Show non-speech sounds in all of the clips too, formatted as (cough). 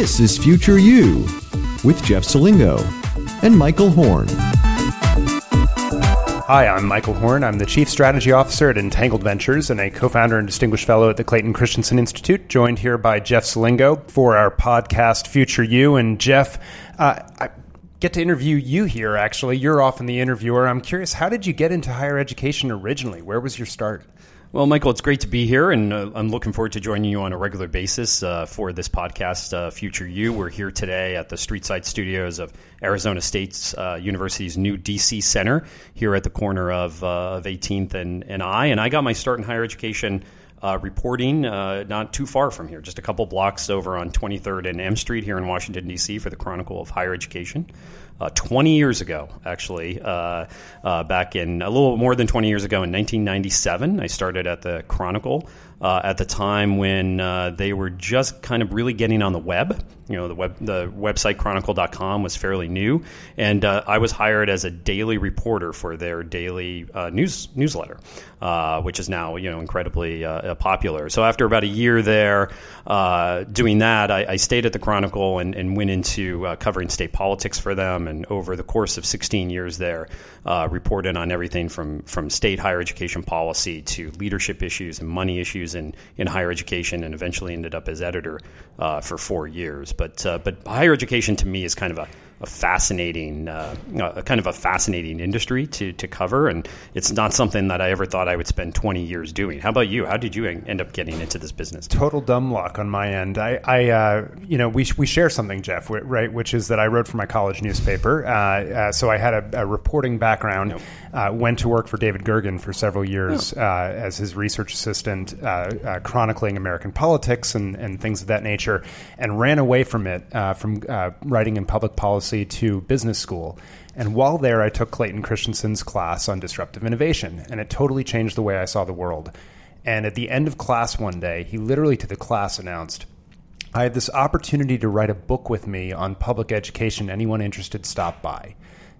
This is Future You with Jeff Selingo and Michael Horn. Hi, I'm Michael Horn. I'm the Chief Strategy Officer at Entangled Ventures and a co founder and distinguished fellow at the Clayton Christensen Institute, joined here by Jeff Selingo for our podcast Future You. And Jeff, uh, I get to interview you here, actually. You're often the interviewer. I'm curious, how did you get into higher education originally? Where was your start? Well, Michael, it's great to be here, and uh, I'm looking forward to joining you on a regular basis uh, for this podcast, uh, Future You. We're here today at the Streetside Studios of Arizona State uh, University's new DC Center here at the corner of, uh, of 18th and, and I. And I got my start in higher education uh, reporting not too far from here, just a couple blocks over on 23rd and M Street here in Washington, D.C., for the Chronicle of Higher Education. Uh, 20 years ago, actually, uh, uh, back in a little more than 20 years ago in 1997, I started at the Chronicle uh, at the time when they were just kind of really getting on the web. You know, the web, the website chronicle.com was fairly new, and I was hired as a daily reporter for their daily news newsletter, which is now you know incredibly popular. So after about a year there doing that, I, I, stayed at the Chronicle and, and went into covering state politics for them and over the course of 16 years there, uh, reported on everything from, from state higher education policy to leadership issues and money issues in, in higher education, and eventually ended up as editor uh, for four years. But uh, but higher education to me is kind of a a fascinating, uh, a kind of a fascinating industry to, to cover, and it's not something that I ever thought I would spend 20 years doing. How about you? How did you end up getting into this business? Total dumb luck on my end. I, I uh, you know, we we share something, Jeff, right? Which is that I wrote for my college newspaper, uh, uh so I had a, a reporting background. Nope. Uh, went to work for David Gergen for several years oh. Uh, as his research assistant, chronicling American politics and, and things of that nature, and ran away from it from writing in public policy to business school. And while there, I took Clayton Christensen's class on disruptive innovation, and it totally changed the way I saw the world. And at the end of class one day, he literally to the class announced, I had this opportunity to write a book with me on public education. Anyone interested, stop by.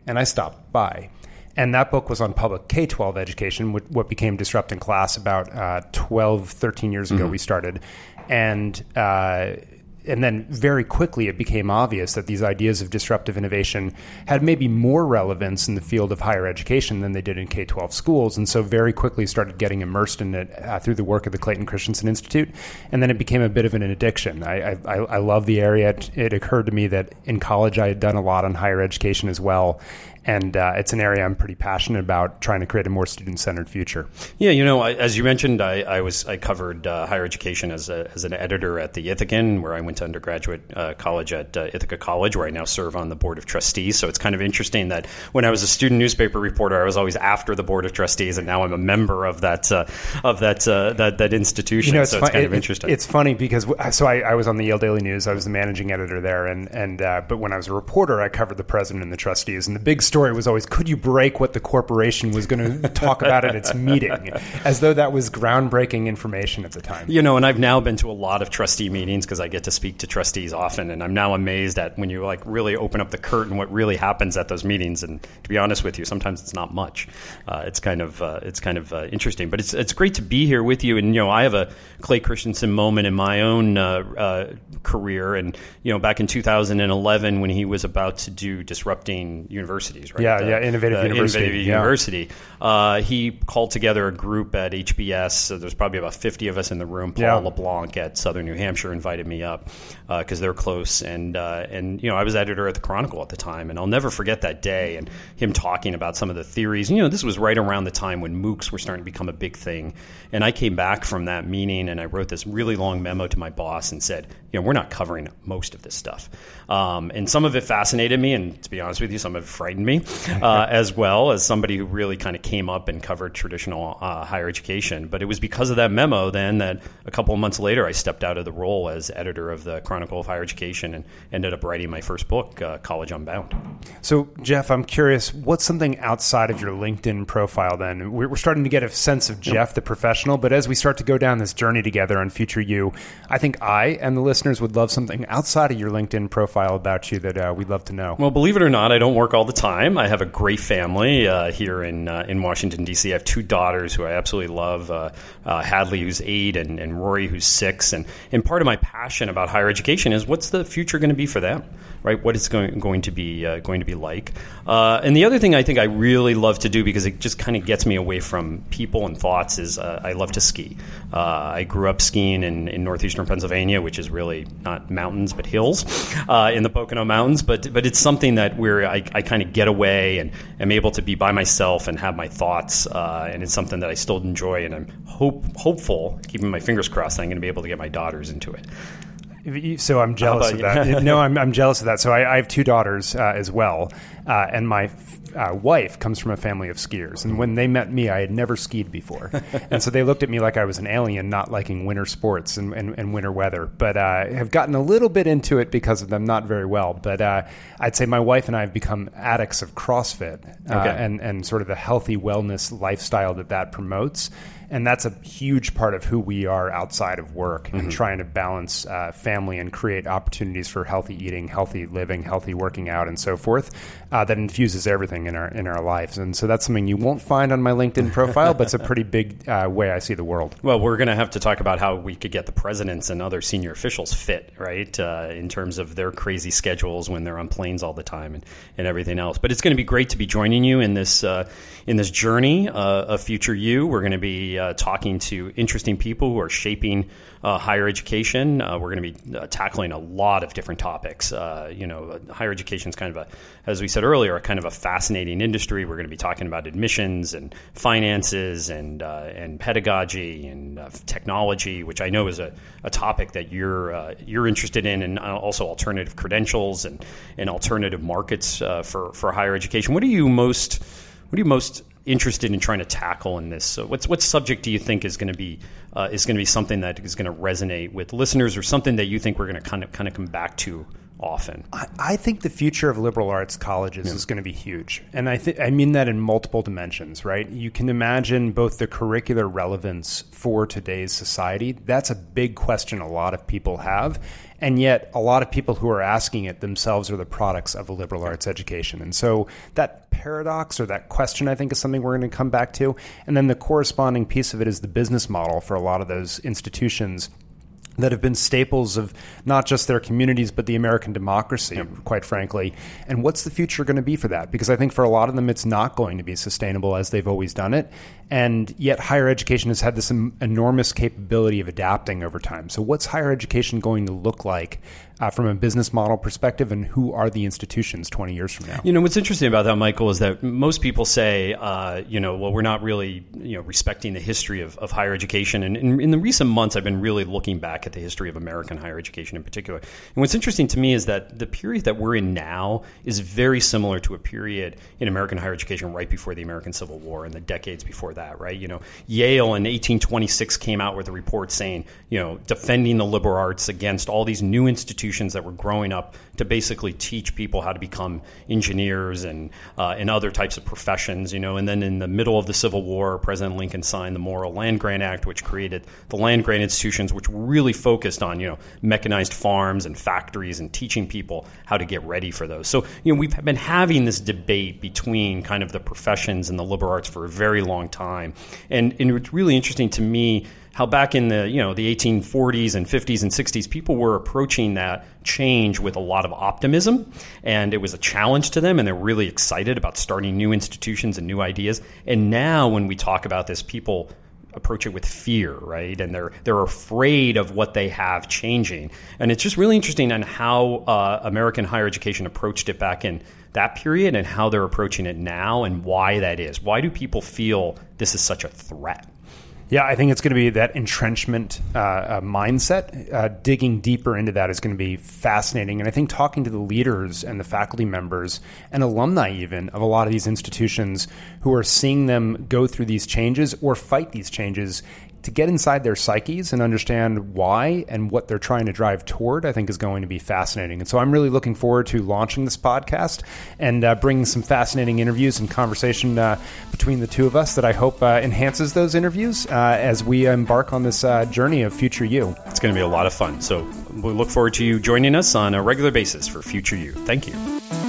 And I stopped by. And that book was on public K 12 education, what became Disrupting Class about uh, 12, 13 years ago, mm-hmm. we started. And uh, and then very quickly it became obvious that these ideas of disruptive innovation had maybe more relevance in the field of higher education than they did in K 12 schools. And so very quickly started getting immersed in it uh, through the work of the Clayton Christensen Institute. And then it became a bit of an addiction. I, I, I love the area. It, it occurred to me that in college I had done a lot on higher education as well and uh, it's an area I'm pretty passionate about trying to create a more student centered future. Yeah, you know, I, as you mentioned, I, I was I covered uh, higher education as, a, as an editor at the Ithacan, where I went to undergraduate uh, college at uh, Ithaca College, where I now serve on the board of trustees. So it's kind of interesting that when I was a student newspaper reporter, I was always after the board of trustees, and now I'm a member of that uh, of that, uh, that that institution. You know, it's so fun- it's kind it, of interesting. It's funny because so I, I, was on the Yale Daily News. I was the managing editor there, and and but when I was a reporter, I covered the president and the trustees, and the big story was always could you break what the corporation was going to talk about at its meeting, as though that was groundbreaking information at the time. You know, and I've now been to a lot of trustee meetings because I get to speak to trustees often, and I'm now amazed at when you like really open up the curtain what really happens at those meetings. And to be honest with you, sometimes it's not much. Uh, it's kind of uh, it's kind of uh, interesting, but it's it's great to be here with you. And you know, I have a Clay Christensen moment in my own uh, uh, career, and you know, back in 2011 when he was about to do disrupting universities, right? Yeah, yeah, Innovative University. Innovative yeah. University. Uh, he called together a group at HBS. So there's probably about 50 of us in the room. Paul yeah. LeBlanc at Southern New Hampshire invited me up because uh, they're close, and uh, and you know I was editor at the Chronicle at the time, and I'll never forget that day and him talking about some of the theories. And, you know, this was right around the time when MOOCs were starting to become a big thing, and I came back from that meeting and I wrote this really long memo to my boss and said, you know, we're not covering most of this stuff, um, and some of it fascinated me, and to be honest with you, some of it frightened me uh, as well as somebody who really kind of came up and covered traditional uh, higher education. But it was because of that memo then that a couple of months later I stepped out of the role as editor of the Chronicle of Higher Education and ended up writing my first book, uh, College Unbound. So, Jeff, I'm curious, what's something outside of your LinkedIn profile then? We're starting to get a sense of Jeff, the professional, but as we start to go down this journey together on Future You, I think I and the listeners would love something outside of your LinkedIn profile about you that uh, we'd love to know. Well, believe it or not, I don't work all the time. I have a great family uh, here in uh, in Washington D.C. I have two daughters who I absolutely love: uh, uh, Hadley, who's eight, and, and Rory, who's six. And and part of my passion about higher education is what's the future going to be for them, right? What it's going going to be uh, going to be like. and the other thing I think I really love to do because it just kind of gets me away from people and thoughts is I love to ski. I grew up skiing in, in northeastern Pennsylvania, which is really not mountains but hills uh, in the Pocono Mountains. But but it's something that where I, I kind of get away and am able to be by myself and have my thoughts. Uh, and it's something that I still enjoy, and I'm hope hopeful, keeping my fingers crossed, that I'm going to be able to get my daughters into it. So I'm jealous of that. (laughs) no, I'm, I'm, jealous of that. So I, I have two daughters uh, as well, uh, and my uh, wife comes from a family of skiers. And when they met me, I had never skied before, (laughs) and so they looked at me like I was an alien, not liking winter sports and, and, and winter weather. But uh, have gotten a little bit into it because of them, not very well. But uh, I'd say my wife and I have become addicts of CrossFit uh, okay. and and sort of the healthy wellness lifestyle that that promotes and that's a huge part of who we are outside of work mm-hmm. and trying to balance uh, family and create opportunities for healthy eating, healthy living, healthy working out, and so forth. Uh, that infuses everything in our in our lives, and so that's something you won't find on my LinkedIn profile, but it's a pretty big uh, way I see the world. Well, we're going to have to talk about how we could get the presidents and other senior officials fit, right, uh, in terms of their crazy schedules when they're on planes all the time and, and everything else. But it's going to be great to be joining you in this uh, in this journey uh, of future you. We're going to be uh, talking to interesting people who are shaping higher education. We're going to be tackling a lot of different topics. You know, higher education is kind of a, as we said earlier, a kind of a fascinating industry. We're going to be talking about admissions and finances and uh, and pedagogy and uh, technology, which I know is a, a topic that you're uh, you're interested in, and also alternative credentials and and alternative markets for for higher education. What are you most what are you most interested in trying to tackle in this? So what's what subject do you think is going to be uh, is going to be something that is going to resonate with listeners, or something that you think we're going to kind of kind of come back to often? I, I think the future of liberal arts colleges yeah. is going to be huge, and I think I mean that in multiple dimensions. Right? You can imagine both the curricular relevance for today's society. That's a big question a lot of people have and yet, a lot of people who are asking it themselves are the products of a liberal arts education. And so, that paradox or that question, I think, is something we're going to come back to. And then the corresponding piece of it is the business model for a lot of those institutions that have been staples of not just their communities but the American democracy, yep. quite frankly. And what's the future going to be for that? Because I think for a lot of them, it's not going to be sustainable as they've always done it. And yet, higher education has had this enormous capability of adapting over time. So, what's higher education going to look like uh, from a business model perspective, and who are the institutions 20 years from now? You know, what's interesting about that, Michael, is that most people say, uh, you know, well, we're not really, you know, respecting the history of, of higher education. And in, in, the recent months, I've been really looking back at the history of American higher education in particular. And what's interesting to me is that the period that we're in now is very similar to a period in American higher education right before the American Civil War and the decades before that, right? You know, Yale in 1826 came out with a report saying, you know, defending the liberal arts against all these new institutions institutions that were growing up to basically teach people how to become engineers and uh, and other types of professions, you know. And then in the middle of the Civil War, President Lincoln signed the Morrill Land Grant Act, which created the land grant institutions, which really focused on you know mechanized farms and factories and teaching people how to get ready for those. So you know we've been having this debate between kind of the professions and the liberal arts for a very long time, and and it's really interesting to me how back in the you know the 1840s and 50s and 60s people were approaching that change with a lot of optimism and it was a challenge to them and they're really excited about starting new institutions and new ideas. And now when we talk about this people approach it with fear right? And they're they're afraid of what they have changing. And it's just really interesting on how uh, American higher education approached it back in that period and how they're approaching it now and why that is. Why do people feel this is such a threat yeah, I think it's going to be that entrenchment uh, uh, mindset. Uh, digging deeper into that is going to be fascinating. And I think talking to the leaders and the faculty members and alumni, even of a lot of these institutions who are seeing them go through these changes or fight these changes, to get inside their psyches and understand why and what they're trying to drive toward, I think is going to be fascinating. And so I'm really looking forward to launching this podcast and uh, bringing some fascinating interviews and conversation uh, between the two of us that I hope uh, enhances those interviews uh, as we embark on this uh, journey of Future You. It's going to be a lot of fun. So we look forward to you joining us on a regular basis for Future You. Thank you.